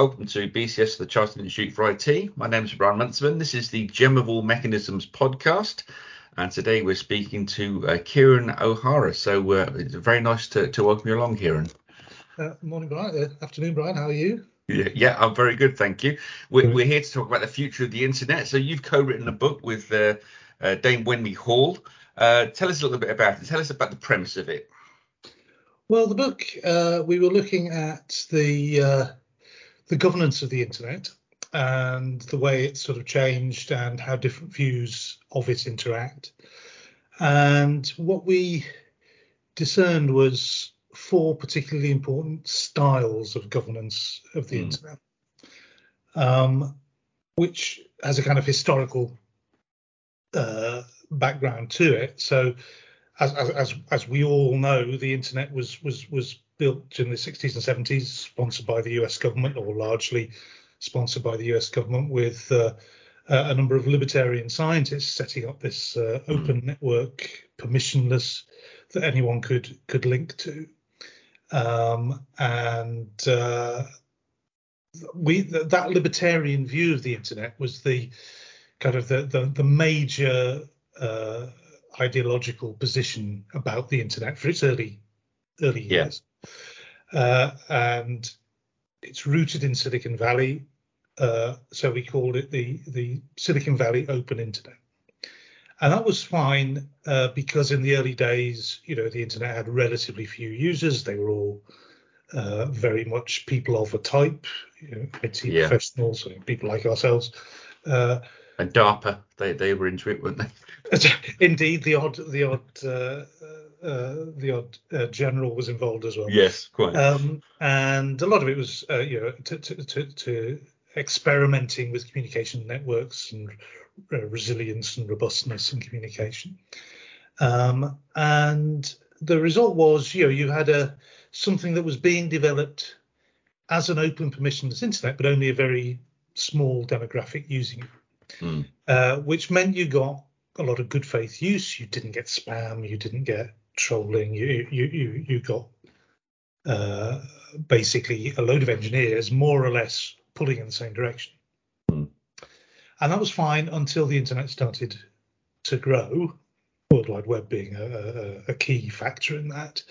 Welcome to BCS, the Chartered Institute for IT. My name is Brian Runciman. This is the Gem of All Mechanisms podcast. And today we're speaking to uh, Kieron O'Hara. So uh, it's very nice to, to welcome you along, Kieron. Uh, morning, Brian. Uh, afternoon, Brian. How are you? Yeah, yeah, I'm very good, thank you. We're, we're, here to talk about the future of the internet. So you've co-written a book with uh, uh, Dame Wendy Hall. tell us a little bit about it. Tell us about the premise of it. Well, the book we were looking at the the governance of the internet and the way it's sort of changed and how different views of it interact. And what we discerned was four particularly important styles of governance of the mm. internet, um, which has a kind of historical uh, background to it. So, as, as, as we all know, the internet was was was built in the 60s and 70s, sponsored by the US government, or largely sponsored by the US government, with uh, a number of libertarian scientists setting up this uh, open network, permissionless, that anyone could could link to. Um, and uh, we that libertarian view of the internet was the kind of the the, the major uh, ideological position about the internet for its early early years. Uh, and it's rooted in Silicon Valley. Uh, so we called it the, the Silicon Valley Open Internet. And that was fine uh, because in the early days, you know, the internet had relatively few users. They were all uh, very much people of a type, you know, IT yeah. professionals, people like ourselves. Uh, and DARPA, they, they were into it, weren't they? Indeed, the odd the odd uh, uh, the odd uh, general was involved as well. Yes, quite. Um, and a lot of it was, uh, you know, to, to, to, to, experimenting with communication networks and uh, resilience and robustness in communication. Um, and the result was, you know, you had a something that was being developed as an open permissionless internet, but only a very small demographic using it, mm. which meant you got a lot of good faith use. You didn't get spam. You didn't get trolling. You you you you got uh, basically a load of engineers more or less pulling in the same direction, mm. and that was fine until the internet started to grow. World Wide Web being a, a, a key factor in that.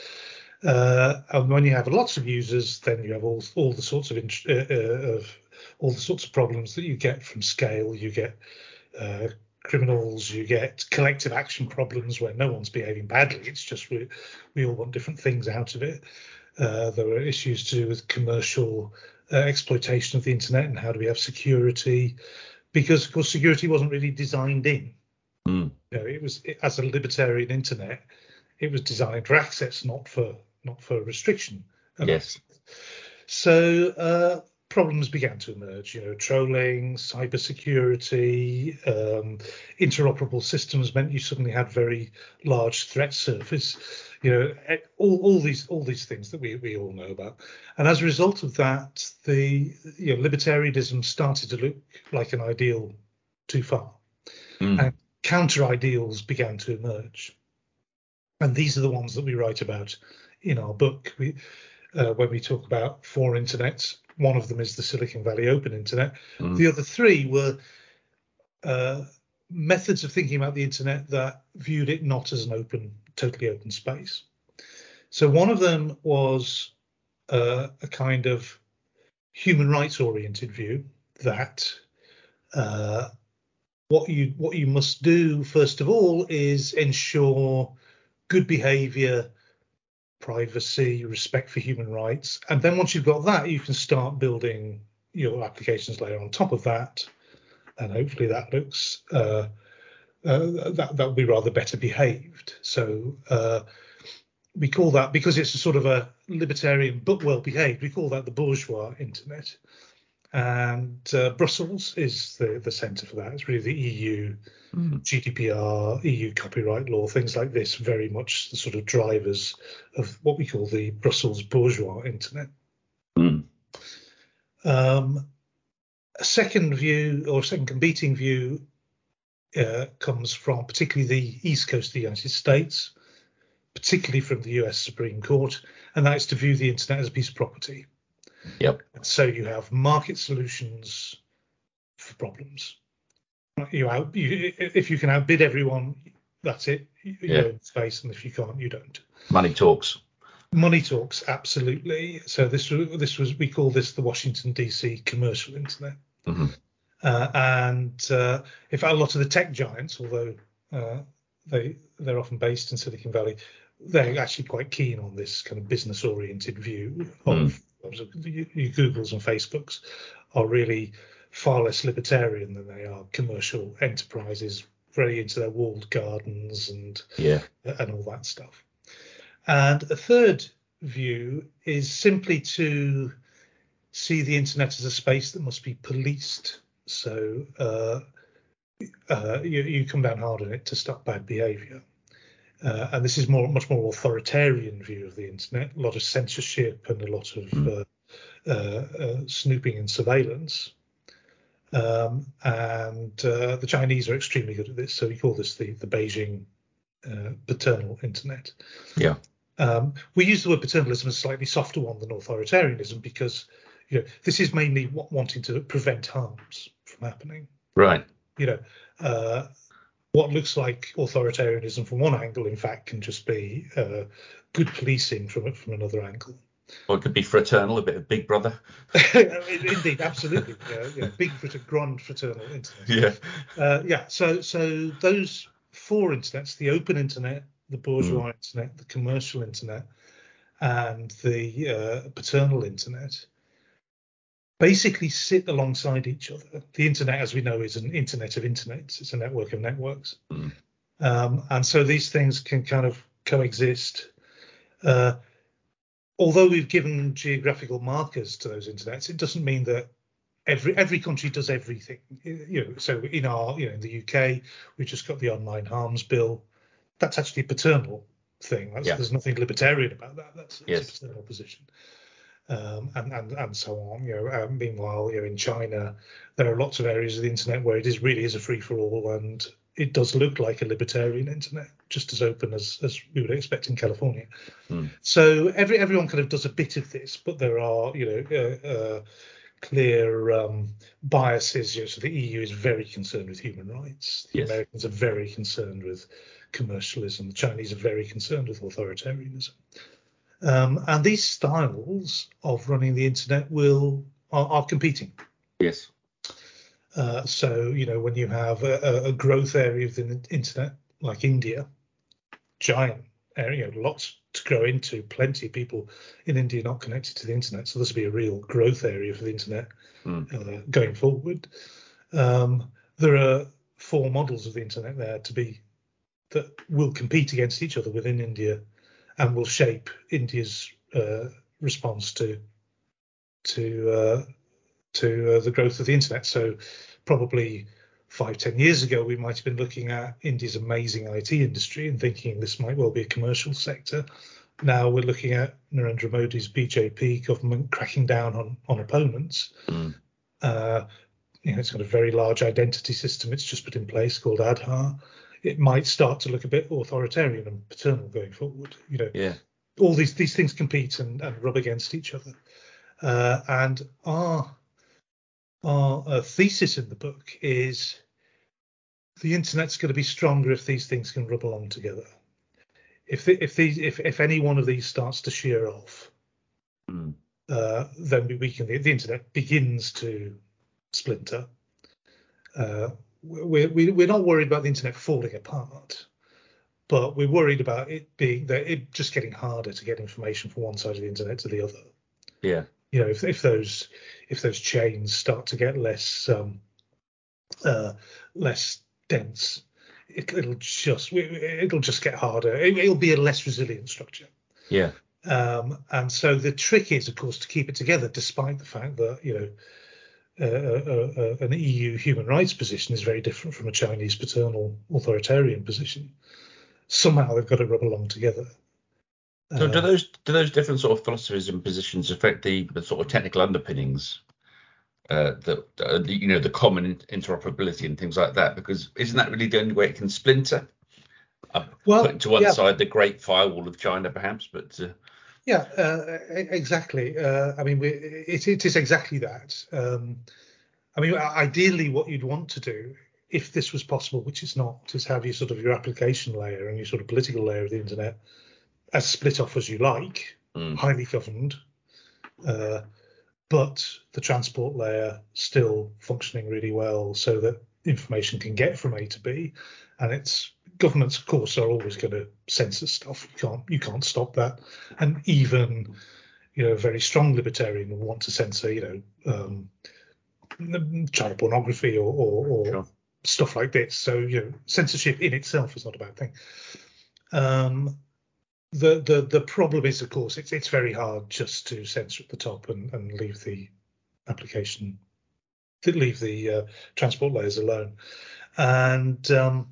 Uh, and when you have lots of users, then you have all all the sorts of, uh, uh, of all the sorts of problems that you get from scale. You get uh, criminals, you get collective action problems where no one's behaving badly. It's just we, we all want different things out of it. Uh, there are issues to do with commercial uh, exploitation of the internet and how do we have security, because of course security wasn't really designed in. Mm. You know, it was it, as a libertarian internet, it was designed for access, not for not for restriction. Yes. So uh, problems began to emerge. You know, trolling, cybersecurity, um, interoperable systems meant you suddenly had very large threat surface. You know, all, all these all these things that we, we all know about. And as a result of that, the you know, libertarianism started to look like an ideal too far, mm. and counter ideals began to emerge. And these are the ones that we write about in our book. We, uh, when we talk about four internets, one of them is the Silicon Valley Open Internet. Mm. The other three were uh, methods of thinking about the internet that viewed it not as an open, totally open space. So one of them was uh, a kind of human rights oriented view that uh, what you what you must do first of all is ensure good behavior privacy, respect for human rights. And then once you've got that, you can start building your applications layer on top of that. And hopefully that looks uh, uh, that that will be rather better behaved. So uh, we call that because it's a sort of a libertarian but well behaved. We call that the bourgeois internet and uh, Brussels is the, the centre for that. It's really the EU, mm. GDPR, EU copyright law, things like this, very much the sort of drivers of what we call the Brussels bourgeois internet. Mm. Um, a second view, or second competing view, uh, comes from particularly the east coast of the United States, particularly from the US Supreme Court, and that is to view the internet as a piece of property Yep. And so you have market solutions for problems. You out you, if you can outbid everyone, that's it. You Yeah. own space, and if you can't, you don't. Money talks. Money talks, absolutely. So this was this was we call this the Washington DC commercial internet. Mhm. Uh, and uh, in fact, a lot of the tech giants, although uh, they they're often based in Silicon Valley, they're actually quite keen on this kind of business oriented view of, of your Googles and Facebooks are really far less libertarian than they are commercial enterprises, very into their walled gardens and Yeah. and all that stuff. And a third view is simply to see the internet as a space that must be policed. So uh, uh, you, you come down hard on it to stop bad behaviour. Uh, and this is more, much more authoritarian view of the internet. A lot of censorship and a lot of Mm. uh, uh, uh, snooping and surveillance. Um, and uh, the Chinese are extremely good at this. So we call this the the Beijing uh, paternal internet. Yeah. Um, we use the word paternalism as a slightly softer one than authoritarianism because you know this is mainly wa- wanting to prevent harms from happening. Right. You know, uh, what looks like authoritarianism from one angle, in fact, can just be uh, good policing from from another angle. Or it could be fraternal, a bit of Big Brother. Indeed, absolutely. Yeah, yeah. Big frater- grand fraternal internet. Yeah. Uh, yeah. So so those four internets: the open internet, the bourgeois internet, the commercial internet, and the uh, paternal internet, basically sit alongside each other. The internet, as we know, is an internet of internets. It's a network of networks, Mm. um, and so these things can kind of coexist. Uh, although we've given geographical markers to those internets, it doesn't mean that every every country does everything. You know, so in our you know in the UK, we've just got the online harms bill. That's actually a paternal thing. That's, Yeah. There's nothing libertarian about that. That's, that's Yes. a paternal position. Um, and, and and so on. You know, um, meanwhile, you know, in China, there are lots of areas of the internet where it is really is a free for all, and it does look like a libertarian internet, just as open as as we would expect in California. Hmm. So every everyone kind of does a bit of this, but there are you know uh, uh, clear um, biases. You know, so the EU is very concerned with human rights. The Yes. Americans are very concerned with commercialism. The Chinese are very concerned with authoritarianism. Um, and these styles of running the internet will are, are competing. Yes. Uh, so you know when you have a, a- growth area of the internet like India, giant area, lots to grow into, plenty of people in India not connected to the internet. So this will be a real growth area for the internet Mm. uh, going forward. Um, there are four models of the internet there to be that will compete against each other within India and will shape India's uh, response to to uh, to uh, the growth of the internet. So probably five ten years ago, we might have been looking at India's amazing IT industry and thinking this might well be a commercial sector. Now we're looking at Narendra Modi's BJP government cracking down on on opponents. Mm. Uh, you know, it's got a very large identity system it's just put in place called Aadhaar. It might start to look a bit authoritarian and paternal going forward. You know, Yeah. all these these things compete and, and rub against each other. Uh, and our our uh, thesis in the book is the internet's going to be stronger if these things can rub along together. If the, if these if if any one of these starts to shear off, Mm. uh, then we, can the, the internet begins to splinter. We're we, we're not worried about the internet falling apart, but we're worried about it being that it just getting harder to get information from one side of the internet to the other. Yeah. You know, if if those if those chains start to get less um, uh, less dense, it, it'll just it'll just get harder. It, it'll be a less resilient structure. Yeah. Um, and so the trick is, of course, to keep it together, despite the fact that you know uh, uh, uh, an EU human rights position is very different from a Chinese paternal authoritarian position. Somehow they've got to rub along together. So do Uh, those do those different sort of philosophies and positions affect the, the sort of technical underpinnings, uh, the, the you know the common interoperability and things like that? Because isn't that really the only way it can splinter? Uh, well, to one yeah, side the great firewall of China, perhaps, but uh, Yeah, uh, exactly. Uh, I mean, we, it, it is exactly that. Um, I mean, ideally, what you'd want to do, if this was possible, which it's not, is have your sort of your application layer and your sort of political layer of the internet as split off as you like, mm. highly governed, uh, but the transport layer still functioning really well so that information can get from A to B, and it's governments, of course, are always going to censor stuff. You can't you can't stop that. And even you know, a very strong libertarian will want to censor, you know, um, child pornography or, or, or sure. stuff like this. So you know, censorship in itself is not a bad thing. Um, the the the problem is, of course, it's it's very hard just to censor at the top and, and leave the application, leave the uh, transport layers alone. And um,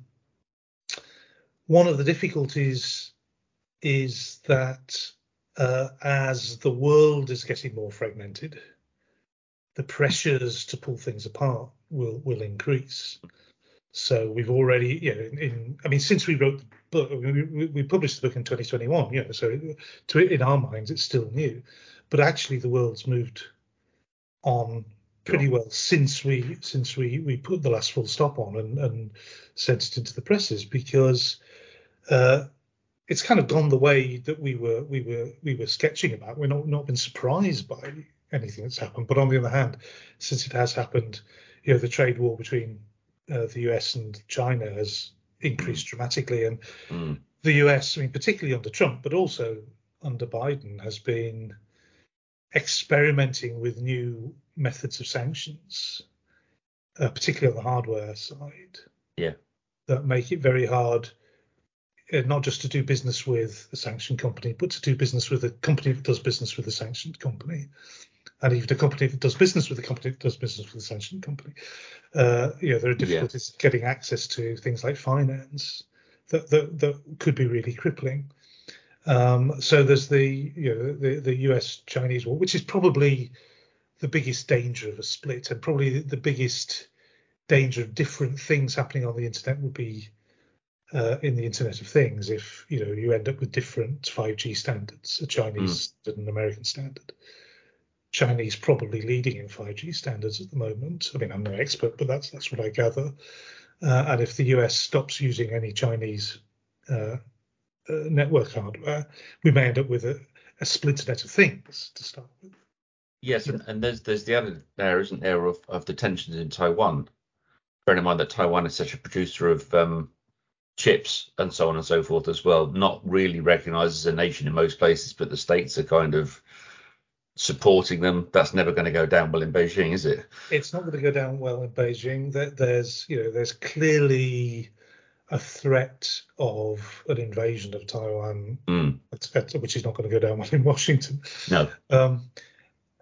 one of the difficulties is that uh, as the world is getting more fragmented, the pressures to pull things apart will will increase. So we've already, you know, in, in I mean, since we wrote the book, we, we, published the book in 2021, you know, so to in our minds it's still new, but actually the world's moved on pretty well since we since we we put the last full stop on and and sent it into the presses because uh, it's kind of gone the way that we were we were we were sketching about. We're not not been surprised by anything that's happened, but on the other hand, since it has happened, you know, the trade war between uh, the US and China has increased mm. dramatically, and mm. the US, I mean, particularly under Trump, but also under Biden, has been experimenting with new methods of sanctions, uh, particularly on the hardware side. Yeah. That make it very hard not just to do business with a sanctioned company, but to do business with a company that does business with a sanctioned company, and even a company that does business with a company that does business with a sanctioned company. Uh, you know, there are difficulties yeah. getting access to things like finance that that, that could be really crippling. Um, so there's the you know the the U.S. Chinese war, which is probably the biggest danger of a split, and probably the biggest danger of different things happening on the internet would be uh, in the Internet of Things if you know you end up with different 5G standards, a Chinese mm. and an American standard. Chinese probably leading in 5G standards at the moment. I mean, I'm no expert, but that's that's what I gather. Uh, and if the US stops using any Chinese uh, uh, network hardware, we may end up with a, a split net of things to start with. Yes, and, and there's there's the other there, isn't there, of, of the tensions in Taiwan. Bearing in mind that Taiwan is such a producer of um, chips and so on and so forth as well. Not really recognised as a nation in most places, but the states are kind of supporting them. That's never going to go down well in Beijing, is it? It's not going to go down well in Beijing. There's, you know, there's clearly a threat of an invasion of Taiwan, mm. which is not going to go down well in Washington. No. Um,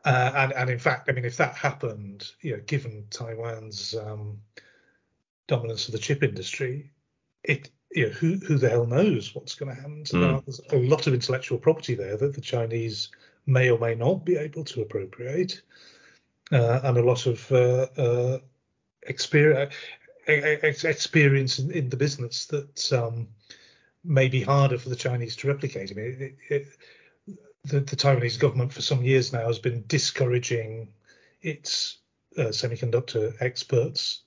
uh, and, and in fact, I mean, if that happened, you know, given Taiwan's um, dominance of the chip industry, it you know, who who the hell knows what's going to happen? So mm. There's a lot of intellectual property there that the Chinese may or may not be able to appropriate, uh, and a lot of uh, uh, experience experience in, in, the business that um, may be harder for the Chinese to replicate. I mean, it, it, the, the, Taiwanese government for some years now has been discouraging its uh, semiconductor experts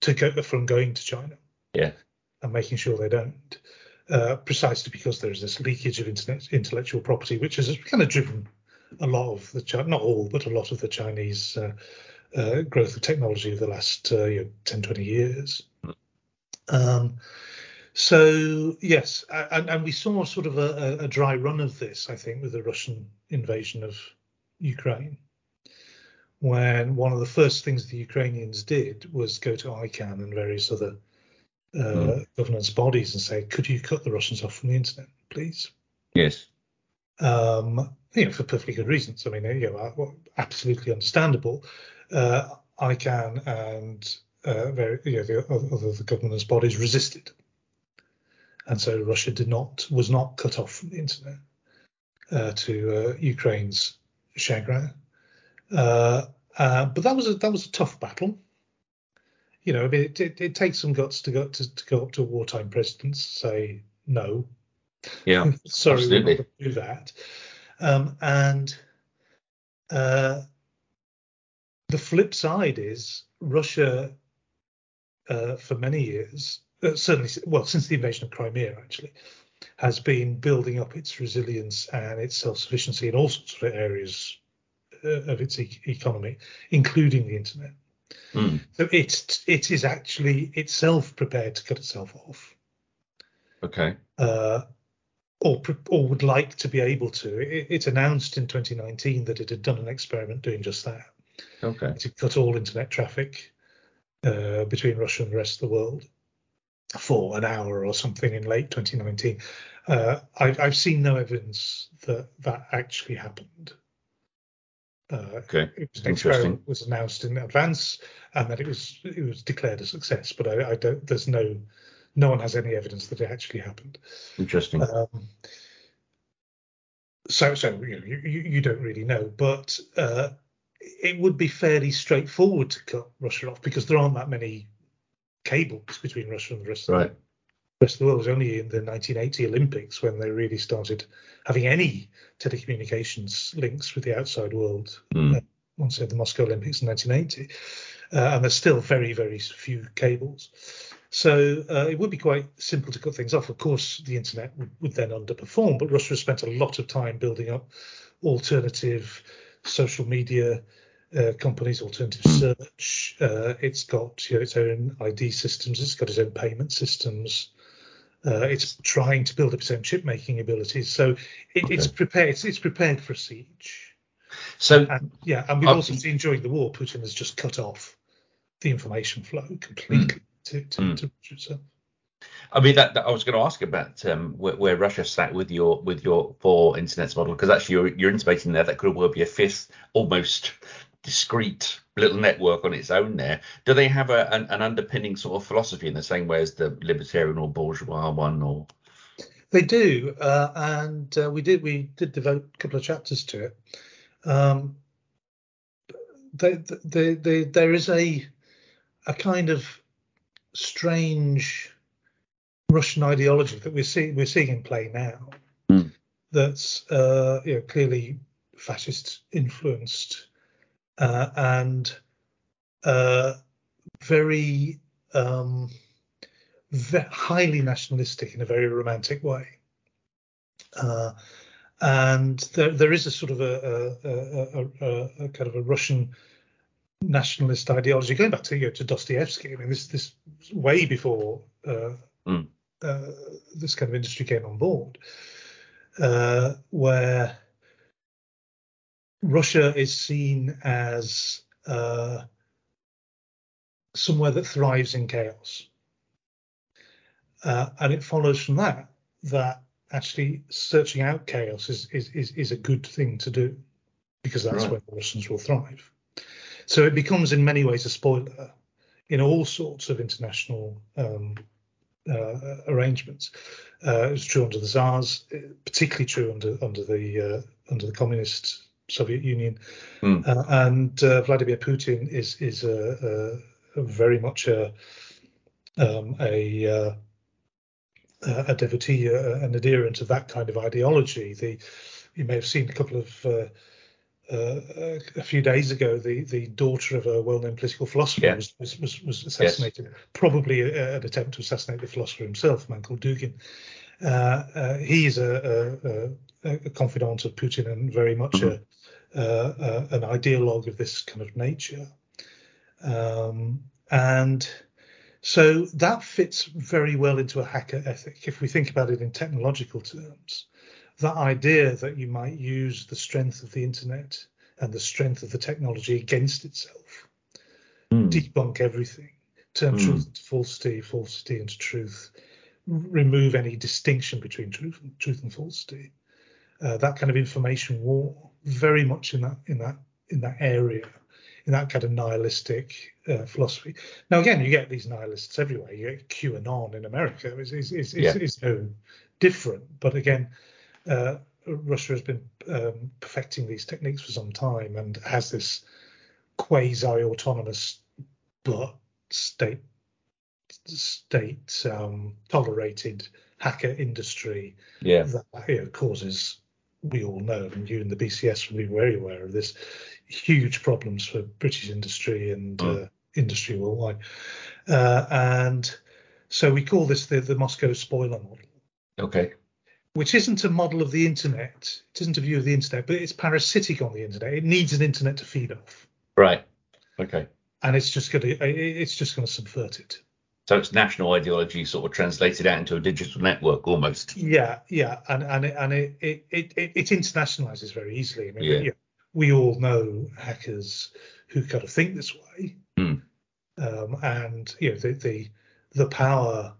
to go from going to China. Yeah and making sure they don't, uh, precisely because there's this leakage of intellectual property, which has kind of driven a lot of the not all, but a lot of the Chinese uh, uh, growth of technology of the last uh, you know, 10, 20 years. Um, so yes, and, and, we saw sort of a, a, dry run of this, I think, with the Russian invasion of Ukraine, when one of the first things the Ukrainians did was go to ICANN and various other uh, mm. governance bodies and say, could you cut the Russians off from the internet, please? Yes. Um, you know, for perfectly good reasons. I mean, you know, absolutely understandable. Uh, ICANN and uh, very, you know, the other the governance bodies resisted, and so Russia did not was not cut off from the internet uh, to uh, Ukraine's chagrin. Uh, uh, but that was a that was a tough battle you know, I mean, it, it, it, takes some guts to go to, to go up to wartime presidents say no. Yeah, sorry, absolutely. we're not going to do that. Um, and uh, the flip side is Russia, uh, for many years, uh, certainly, well, since the invasion of Crimea, actually, has been building up its resilience and its self-sufficiency in all sorts of areas uh, of its e- economy, including the internet. Mm. So it's it is actually itself prepared to cut itself off, Okay. uh, or or would like to be able to. It, it announced in 2019 that it had done an experiment doing just that. Okay. to cut all internet traffic uh, between Russia and the rest of the world for an hour or something in late 2019. Uh, I've, I've seen no evidence that that actually happened. Uh, Okay. it was, Interesting. was announced in advance and that it was it was declared a success, but I, I don't. There's no no one has any evidence that it actually happened. Interesting. Um, so, so you, know, you, you don't really know, but uh, it would be fairly straightforward to cut Russia off because there aren't that many cables between Russia and the rest of right. of the world. It was only in the 1980 Olympics when they really started having any telecommunications links with the outside world. Mm. Once had the Moscow Olympics in 1980, uh, and there's still very, very few cables. So uh, it would be quite simple to cut things off. Of course, the internet would, would then underperform, but Russia has spent a lot of time building up alternative social media uh, companies, alternative search. Uh, it's got you know, its own ID systems. It's got its own payment systems. Uh, it's trying to build up its own chip making abilities. So it, it's prepared. It's, it's prepared for a siege. So And yeah, and we've Uh, also seen during the war, Putin has just cut off the information flow completely to to, Mm. to itself. I mean, that, that I was going to ask about um, where, where Russia sat with your with your four internets model, because actually you're, you're intimating there that could well be a fifth, almost discrete little network on its own. There, do they have a, an, an underpinning sort of philosophy in the same way as the libertarian or bourgeois one? Or They do, uh, and uh, we did we did devote a couple of chapters to it. Um, they, they, they, there is a a kind of strange Russian ideology that we're seeing we're seeing in play now. Mm. That's uh, you know clearly fascist influenced uh, and uh, very um, highly nationalistic in a very romantic way. Uh, and there, there is a sort of a, a, a, a, a kind of a Russian nationalist ideology going back to you know, to Dostoevsky. I mean, this this way before uh, Mm. uh, this kind of industry came on board, uh, where Russia is seen as uh, somewhere that thrives in chaos. Uh, and it follows from that that actually searching out chaos is, is, is, is a good thing to do because that's Right. where the Russians will thrive. So it becomes in many ways a spoiler in all sorts of international um, uh, arrangements. Uh, it was true under the Tsars, particularly true under under the uh, under the communist Soviet Union, Hmm. uh, and uh, Vladimir Putin is is a, a, a very much a um, a uh, a devotee, uh, an adherent of that kind of ideology. The you may have seen a couple of uh, uh, a few days ago, the, the daughter of a well-known political philosopher Yeah. was, was, was, assassinated, probably a, an attempt to assassinate the philosopher himself, a man called Dugin. Uh, uh, he is a, a, a, a confidant of Putin and very much a, uh, uh, an ideologue of this kind of nature. Um, and so that fits very well into a hacker ethic. If we think about it in technological terms, that idea that you might use the strength of the internet and the strength of the technology against itself, Mm. debunk everything, turn Mm. truth into falsity, falsity into truth, remove any distinction between truth and, truth and falsity. Uh, that kind of information war, very much in that in that in that area, in that kind of nihilistic uh, philosophy. Now, again, you get these nihilists everywhere. You get QAnon in America. It's, Yeah. it's, it's no different. But again, uh, Russia has been um, perfecting these techniques for some time and has this quasi-autonomous but state state um, tolerated hacker industry Yeah. that you know, causes we all know, and you and the BCS will be very aware of this, huge problems for British industry and mm. uh, industry worldwide. Uh, and so we call this the, the Moscow spoiler model. Okay. Which isn't a model of the internet. It isn't a view of the internet, but it's parasitic on the internet. It needs an internet to feed off. Right. Okay. And it's just going to it's just going to subvert it. So it's national ideology sort of translated out into a digital network almost. Yeah, yeah, and and it, and it it it, it internationalizes very easily. I mean, yeah. we all know hackers who kind of think this way, mm. um, and you know the the the power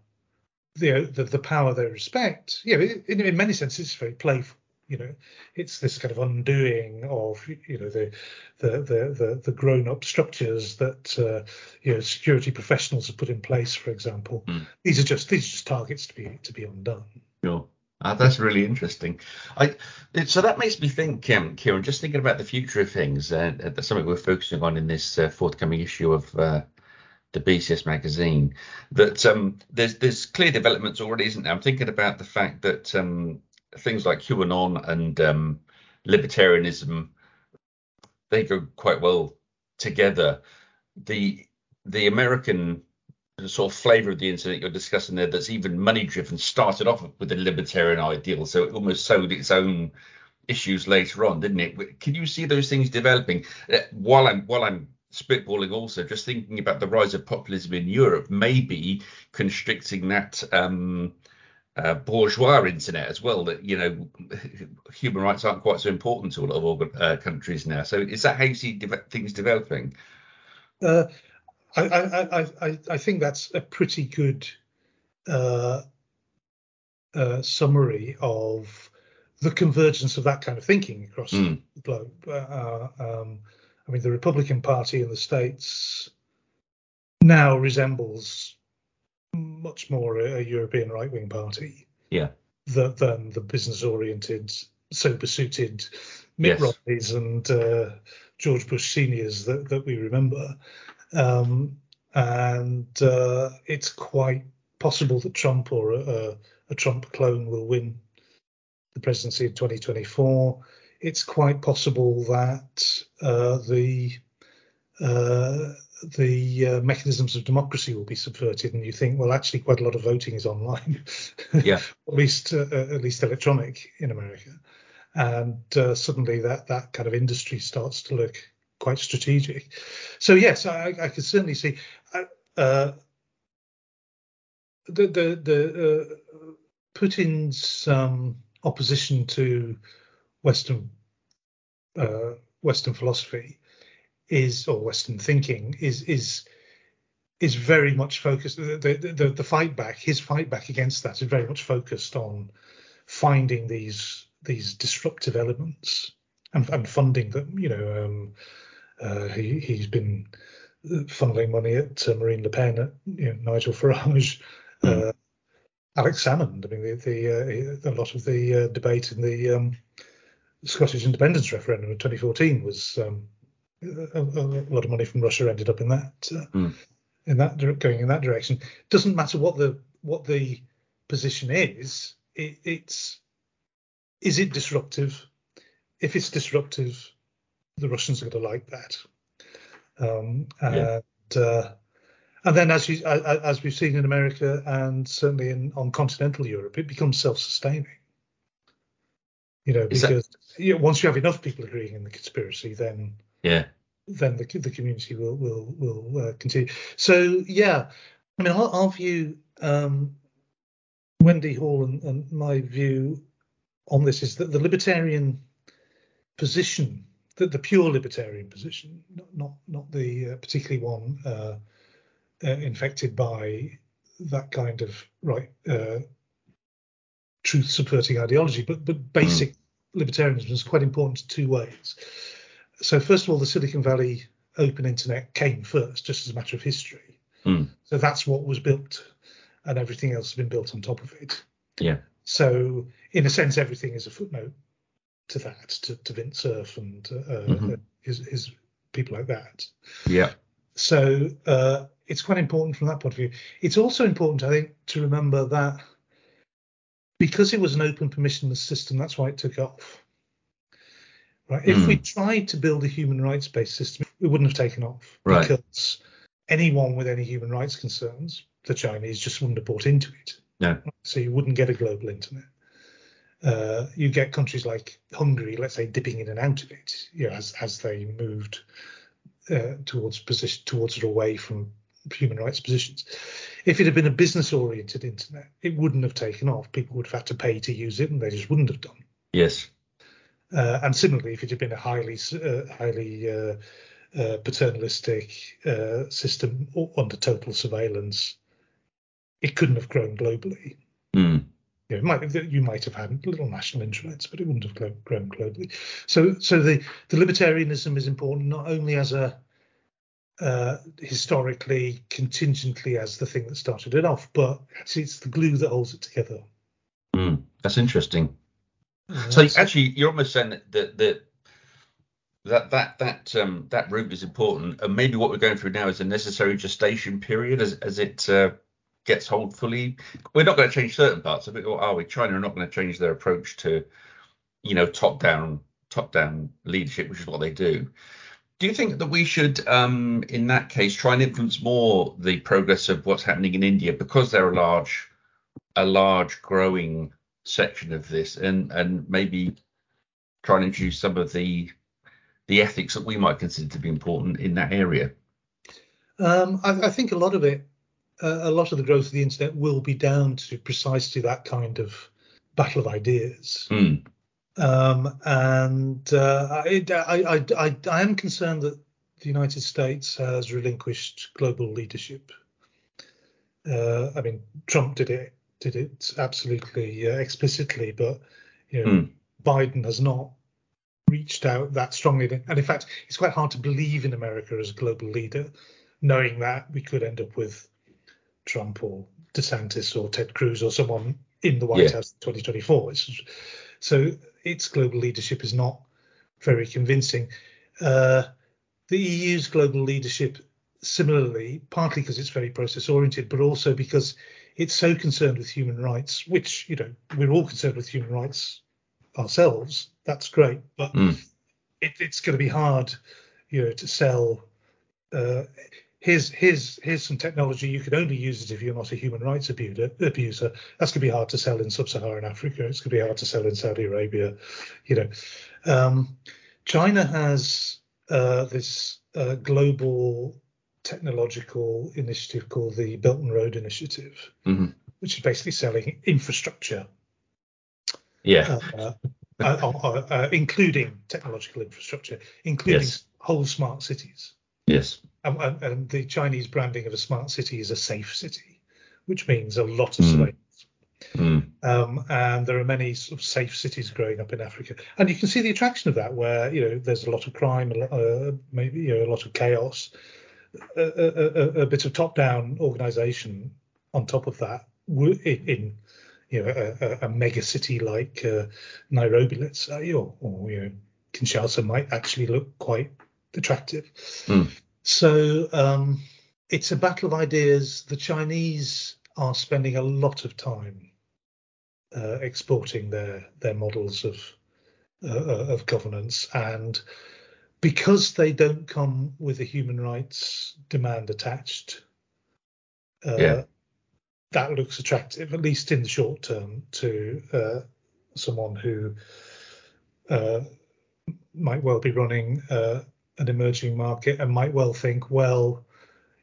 the, the the power they respect. You know, in, in many senses, it's very playful you know it's this kind of undoing of you know the the the the, the grown up structures that uh, you know security professionals have put in place for example mm. these are just these are just targets to be to be undone sure uh, that's really interesting. I, so that makes me think, um, Kieron, just thinking about the future of things. Uh, that's something we're focusing on in this uh, forthcoming issue of uh, the BCS magazine. That um, there's there's clear developments already, isn't there? I'm thinking about the fact that um, things like QAnon and um, libertarianism they go quite well together. The the American sort of flavor of the internet you're discussing there that's even money driven started off with a libertarian ideal, so it almost sowed its own issues later on, didn't it? Can you see those things developing? Uh, while I'm while I'm spitballing also, just thinking about the rise of populism in Europe, maybe constricting that um, uh, bourgeois internet as well. That you know, human rights aren't quite so important to a lot of uh, countries now. So is that how you see de- things developing? Uh, I, I, I, I think that's a pretty good uh, uh, summary of the convergence of that kind of thinking across mm. the globe. Uh, um, I mean, the Republican Party in the states now resembles much more a, European right wing party. Yeah. Than the business oriented, sober suited Mitt yes. Romneys and uh, George Bush seniors that, that we remember. Um, and uh, it's quite possible that Trump or a, a, Trump clone will win the presidency in 2024. It's quite possible that uh, the uh, the uh, mechanisms of democracy will be subverted, and you think, well, actually, quite a lot of voting is online, yeah, at least uh, at least electronic in America, and uh, suddenly that that kind of industry starts to look quite strategic. So yes, I, I can certainly see uh, uh, the the the uh, Putin's um, opposition to Western Western philosophy is or Western thinking is is is very much focused. The, the the fight back, his fight back against that is very much focused on finding these these disruptive elements and, and funding them. You know, um, uh, he he's been funneling money at uh, Marine Le Pen, at you know, Nigel Farage. Mm. Uh, Alex Salmond. I mean, the, the uh, a lot of the uh, debate in the um, Scottish independence referendum in 2014 was um, a, lot of money from Russia ended up in that uh, mm. in that going in that direction. Doesn't matter what the what the position is. It, it's is it disruptive? If it's disruptive, the Russians are going to like that. Um, yeah. and uh, and then as you as we've seen in America and certainly in on continental Europe, it becomes self-sustaining. You know, because that... you know, once you have enough people agreeing in the conspiracy, then yeah, then the the community will will will uh, continue. So yeah, I mean, our, our view, um, Wendy Hall and, and, my view on this is that the libertarian position, that the pure libertarian position, not not, not the uh, particularly one uh, uh infected by that kind of right uh, truth subverting ideology, but but basic mm. libertarianism is quite important in two ways so first of all, the Silicon Valley open internet came first, just as a matter of history. Mm. So that's what was built, and everything else has been built on top of it. Yeah. So in a sense, everything is a footnote to that, to, to Vint Cerf and uh, mm-hmm. his, his people like that. Yeah. So uh, it's quite important from that point of view. It's also important, I think, to remember that because it was an open permissionless system, that's why it took off. Right? If we tried to build a human rights based system, it wouldn't have taken off Right. because anyone with any human rights concerns, the Chinese just wouldn't have bought into it. No. So you wouldn't get a global internet. Uh, you get countries like Hungary, let's say, dipping in and out of it, you know, as as they moved uh, towards position towards or away from human rights positions. If it had been a business oriented internet, it wouldn't have taken off. People would have had to pay to use it, and they just wouldn't have done. Yes. Uh, and similarly, if it had been a highly uh, highly uh, uh, paternalistic uh, system under total surveillance, it couldn't have grown globally. Mm. You, know, might, you might have had little national intranets, but it wouldn't have grown globally. So, so the, the libertarianism is important not only as a uh, historically, contingently as the thing that started it off, but actually it's the glue that holds it together. Mm. That's interesting. Uh, So actually, you're almost saying that that that that that that, um, that route is important, and maybe what we're going through now is a necessary gestation period as as it uh, gets hold fully. We're not going to change certain parts of it, or are we? China are not going to change their approach to, you know, top down top down leadership, which is what they do. Do you think that we should, um, in that case, try and influence more the progress of what's happening in India because they're a large, a large growing section of this, and and maybe try and introduce some of the the ethics that we might consider to be important in that area. Um, I, I think a lot of it, uh, a lot of the growth of the internet will be down to precisely that kind of battle of ideas. Mm. Um, and uh, I, I, I, I, I am concerned that the United States has relinquished global leadership. Uh, I mean, Trump did it, did it absolutely uh, explicitly, but you know, Mm. Biden has not reached out that strongly. And in fact, it's quite hard to believe in America as a global leader, knowing that we could end up with Trump or DeSantis or Ted Cruz or someone in the White Yeah. House in 2024. It's, so its global leadership is not very convincing. Uh, the EU's global leadership, similarly, partly because it's very process oriented, but also because it's so concerned with human rights, which, you know, we're all concerned with human rights ourselves. That's great. But Mm. it, it's going to be hard, you know, to sell. Uh, here's here's here's some technology you can only use it if you're not a human rights abuser. Abuser. That's going to be hard to sell in sub-Saharan Africa. It's going to be hard to sell in Saudi Arabia. You know, um, China has uh, this uh, global technological initiative called the Belt and Road Initiative, Mhm. which is basically selling infrastructure Yeah. uh, uh, uh, uh, including technological infrastructure, including Yes. whole smart cities. yes. And, and, and the Chinese branding of a smart city is a safe city, which means a lot of Mm. surveillance. Mm. Um, and there are many sort of safe cities growing up in Africa, and you can see the attraction of that, where you know there's a lot of crime, uh, maybe you know a lot of chaos, a, a, a, bit of top-down organisation on top of that in, in you know a, a- mega city like uh, Nairobi, let's say, or, or you know Kinshasa might actually look quite attractive. Mm. So um, it's a battle of ideas. The Chinese are spending a lot of time uh, exporting their their models of uh, of governance, and because they don't come with a human rights demand attached, uh, Yeah. that looks attractive, at least in the short term, to uh, someone who uh, might well be running uh, an emerging market and might well think, well,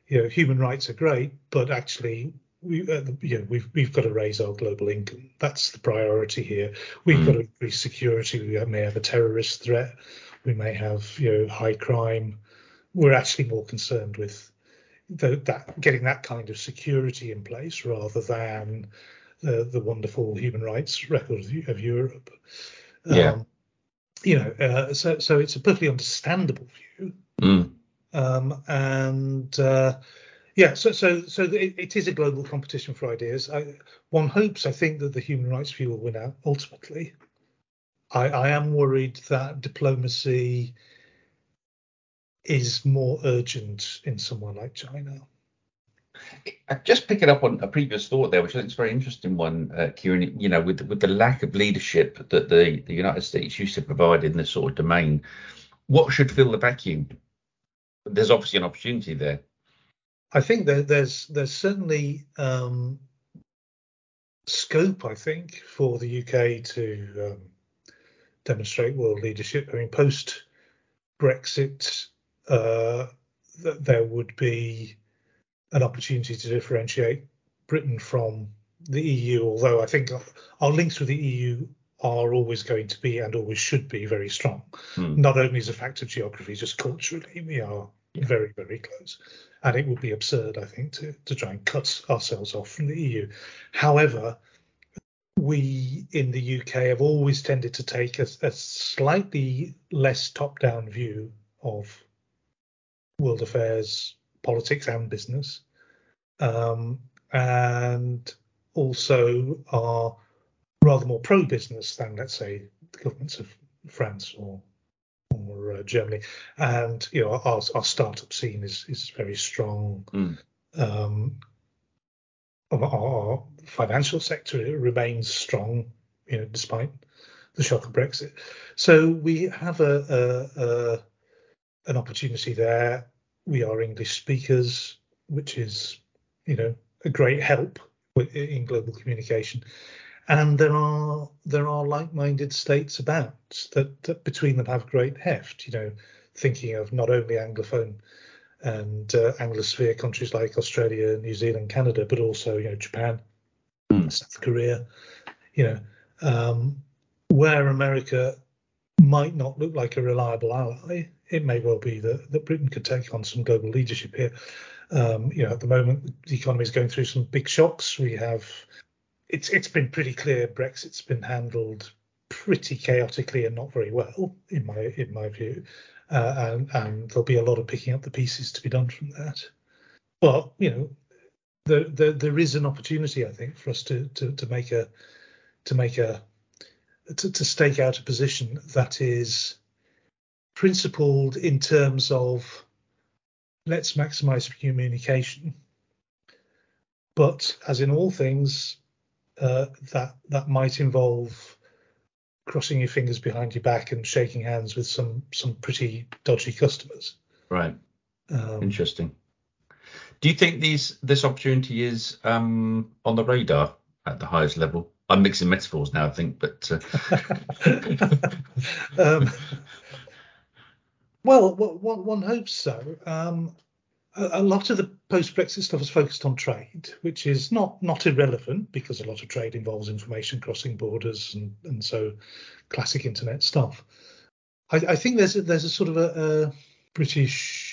you know, human rights are great, but actually, we, uh, you know, we've we've got to raise our global income. That's the priority here. We've Mm. got to increase security. We may have a terrorist threat. We may have, you know, high crime. We're actually more concerned with the, that getting that kind of security in place rather than the, the wonderful human rights record of, of Europe. Yeah. Um, you know, uh, so so it's a perfectly understandable view, Mm. um, and uh, yeah, so so so it, it is a global competition for ideas. I, one hopes, I think, that the human rights view will win out ultimately. I, I am worried that diplomacy is more urgent in someone like China. just picking up on a previous thought there, which I think is a very interesting one, uh, Kieron. You know, with with the lack of leadership that the, the United States used to provide in this sort of domain, what should fill the vacuum? There's obviously an opportunity there. I think that there's there's certainly um, scope, I think, for the UK to um, demonstrate world leadership. I mean, post Brexit, uh, th- there would be an opportunity to differentiate Britain from the EU, although I think our links with the EU are always going to be and always should be very strong. Hmm. Not only as a fact of geography, just culturally, we are yeah. very, very close. And it would be absurd, I think, to, to try and cut ourselves off from the EU. However, we in the UK have always tended to take a, a slightly less top down view of world affairs, politics, and business. Um, and also are rather more pro business than, let's say, the governments of France or or uh, Germany. And you know, our, our startup scene is is very strong. Mm. Um, our financial sector remains strong, you know, despite the shock of Brexit. So we have a, a, a an opportunity there. We are English speakers, which is, you know, a great help in global communication. And there are there are like-minded states about that, that between them have great heft. You know, thinking of not only anglophone and uh, Anglosphere countries like Australia, New Zealand, Canada, but also you know Japan, mm. South Korea, you know, um, where America might not look like a reliable ally, it may well be that, that Britain could take on some global leadership here. Um, you know, at the moment, the economy is going through some big shocks. We have, it's it's been pretty clear Brexit's been handled pretty chaotically and not very well, in my in my view uh, and, and, there'll be a lot of picking up the pieces to be done from that. But you know, there, there, there is an opportunity, I think, for us to to, to make a to make a to, to stake out a position that is principled in terms of let's maximize communication, but as in all things, uh, that that might involve crossing your fingers behind your back and shaking hands with some some pretty dodgy customers. Right. Um, Interesting. Do you think these this opportunity is um, on the radar at the highest level? I'm mixing metaphors now, I think, but. Uh... um, well, one, hopes so. Um, a lot of the post-Brexit stuff is focused on trade, which is not not irrelevant because a lot of trade involves information crossing borders and, and so classic internet stuff. I, I think there's a, there's a sort of a, a, British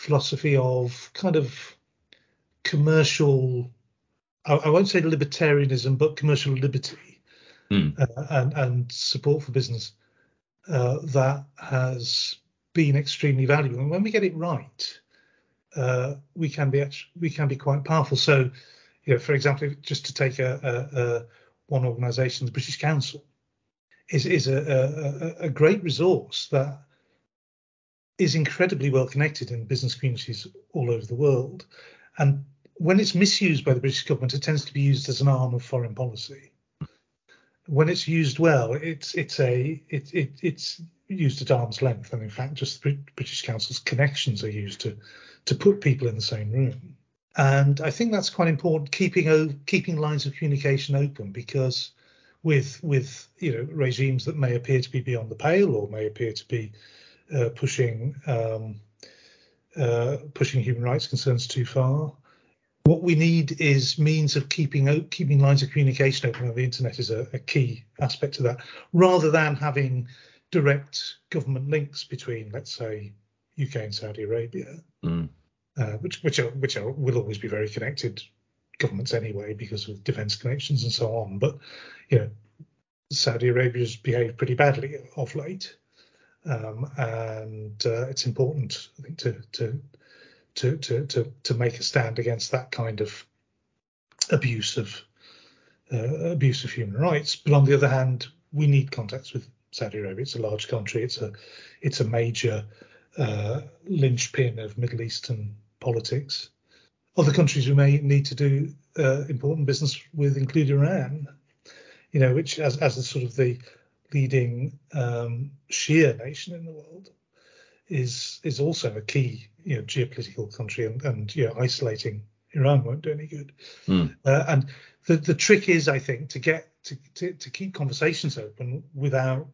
philosophy of kind of commercial, I, I won't say libertarianism, but commercial liberty mm. uh, and, and support for business uh, that has been extremely valuable. And when we get it right, uh, we can be we can be quite powerful. So, you know, for example, just to take a, a, a one organisation, the British Council, is is a, a, great resource that is incredibly well connected in business communities all over the world, and when it's misused by the British government, it tends to be used as an arm of foreign policy. When it's used well, it's it's a it, it it's used at arm's length, and in fact, just the British Council's connections are used to to put people in the same room. And I think that's quite important, keeping keeping lines of communication open, because with with you know regimes that may appear to be beyond the pale or may appear to be uh, pushing um, uh, pushing human rights concerns too far. What we need is means of keeping keeping lines of communication open, the internet is a, a key aspect of that, rather than having direct government links between, let's say, UK and Saudi Arabia, mm. uh, which which are, which are, will always be very connected governments anyway because of defence connections and so on. But you know, Saudi Arabia's behaved pretty badly of late, um, and uh, it's important I think to, to to to to to make a stand against that kind of abuse of uh, abuse of human rights. But on the other hand, we need contacts with Saudi Arabia. It's a large country. It's a it's a major uh, linchpin of Middle Eastern politics. other countries we may need to do uh, important business with, include Iran. You know, which as as the sort of the leading um, Shia nation in the world is is also a key you know geopolitical country, and and you know isolating Iran won't do any good. Mm. Uh, and the the trick is, I think, to get to to, to keep conversations open without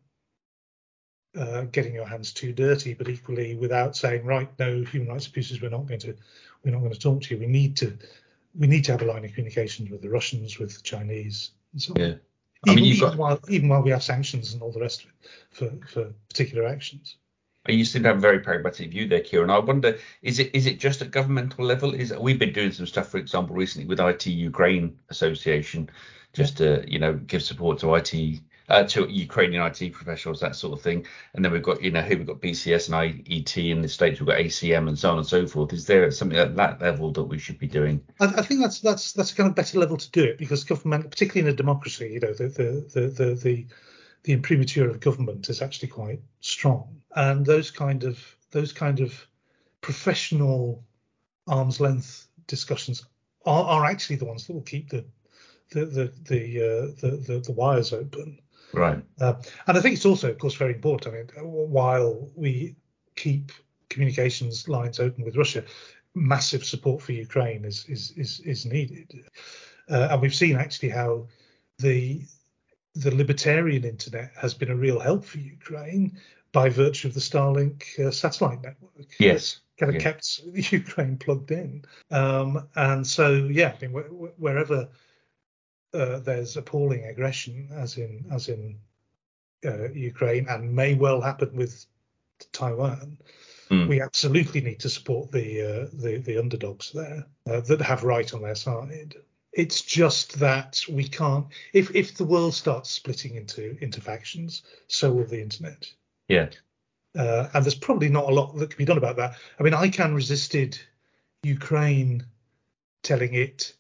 uh, getting your hands too dirty, but equally without saying, right, no human rights abuses, we're not going to we're not going to talk to you. We need to we need to have a line of communication with the Russians, with the Chinese, and so on. Yeah. I mean, even, got- while even while we have sanctions and all the rest of it for for particular actions. You seem to have a very pragmatic view there, Kieron. I wonder, is it is it just at governmental level? Is we've been doing some stuff, for example, recently with IT Ukraine Association, just to you know give support to IT uh, to Ukrainian IT professionals, that sort of thing. And then we've got you know here we've got BCS and IET in the states, we've got ACM and so on and so forth. Is there something at that level that we should be doing? I, I think that's that's that's a kind of better level to do it because government, particularly in a democracy, you know, the the the the the, the imprimatur of government is actually quite strong, and those kind of those kind of professional arm's length discussions are, are actually the ones that will keep the the the the, uh, the, the the wires open. Right. Uh, and I think it's also, of course, very important. I mean, while we keep communications lines open with Russia, massive support for Ukraine is is is, is needed. Uh, and we've seen actually how the the libertarian internet has been a real help for Ukraine by virtue of the Starlink uh, satellite network. Yes. Kind of Yeah. kept Ukraine plugged in. Um, and so, yeah, I mean, wh- wh- wherever uh, there's appalling aggression, as in as in uh, Ukraine, and may well happen with Taiwan. Mm. We absolutely need to support the uh, the, the underdogs there uh, that have right on their side. It's just that we can't. If if the world starts splitting into into factions, so will the internet. Yeah. Uh, and there's probably not a lot that can be done about that. I mean, ICANN resisted Ukraine telling it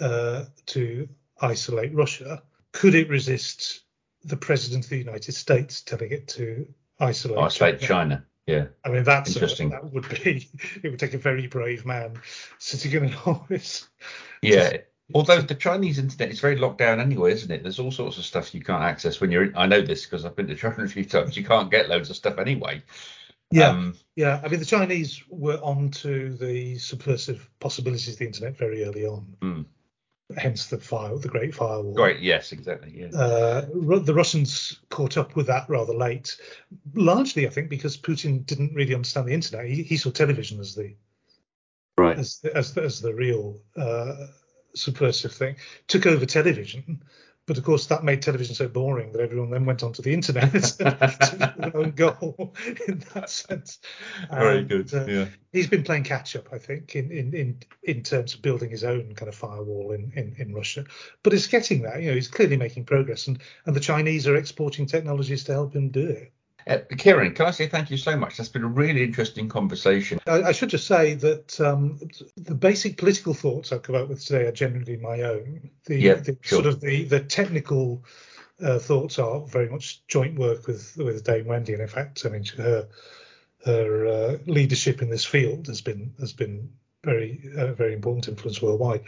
uh, to isolate Russia. Could it resist the president of the United States telling it to isolate? Isolate China? China. Yeah. I mean, that's a- Interesting. that would be. It would take a very brave man sitting in an office. Yeah. Although the Chinese internet is very locked down anyway, isn't it? There's all sorts of stuff you can't access when you're. In, I know this because I've been to China a few times. You can't get loads of stuff anyway. Yeah, Um, yeah. I mean, the Chinese were onto the subversive possibilities of the internet very early on. Hmm. Hence the fire, the Great Firewall. Great. Yes. Exactly. Yeah. Uh, Ru- the Russians caught up with that rather late, largely, I think, because Putin didn't really understand the internet. He, he saw television as the Right. as the, as the, as the real uh, subversive thing. Took over television, but of course that made television so boring that everyone then went onto the internet to their own goal in that sense. Very And, good. uh, yeah. He's been playing catch up, I think, in in in, in terms of building his own kind of firewall in, in, in Russia. But it's getting there. You know, he's clearly making progress, and and the Chinese are exporting technologies to help him do it. Uh, Kieron, can I say thank you so much? That's been a really interesting conversation. I, I should just say that um, the basic political thoughts I've come up with today are generally my own. The, Yeah, the sure. sort of the the technical uh, thoughts are very much joint work with with Dame Wendy, and in fact, I mean her her uh, leadership in this field has been has been very uh, very important influence worldwide.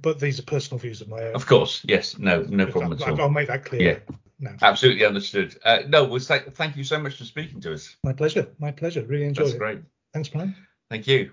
But these are personal views of my own. Of course. Yes. No. No problem at I'll, all. I'll make that clear. Yeah. Now. Absolutely understood. Uh, no. Well, th- thank you so much for speaking to us. My pleasure. My pleasure. Really enjoyed That's it. great. Thanks, Brian. Thank you.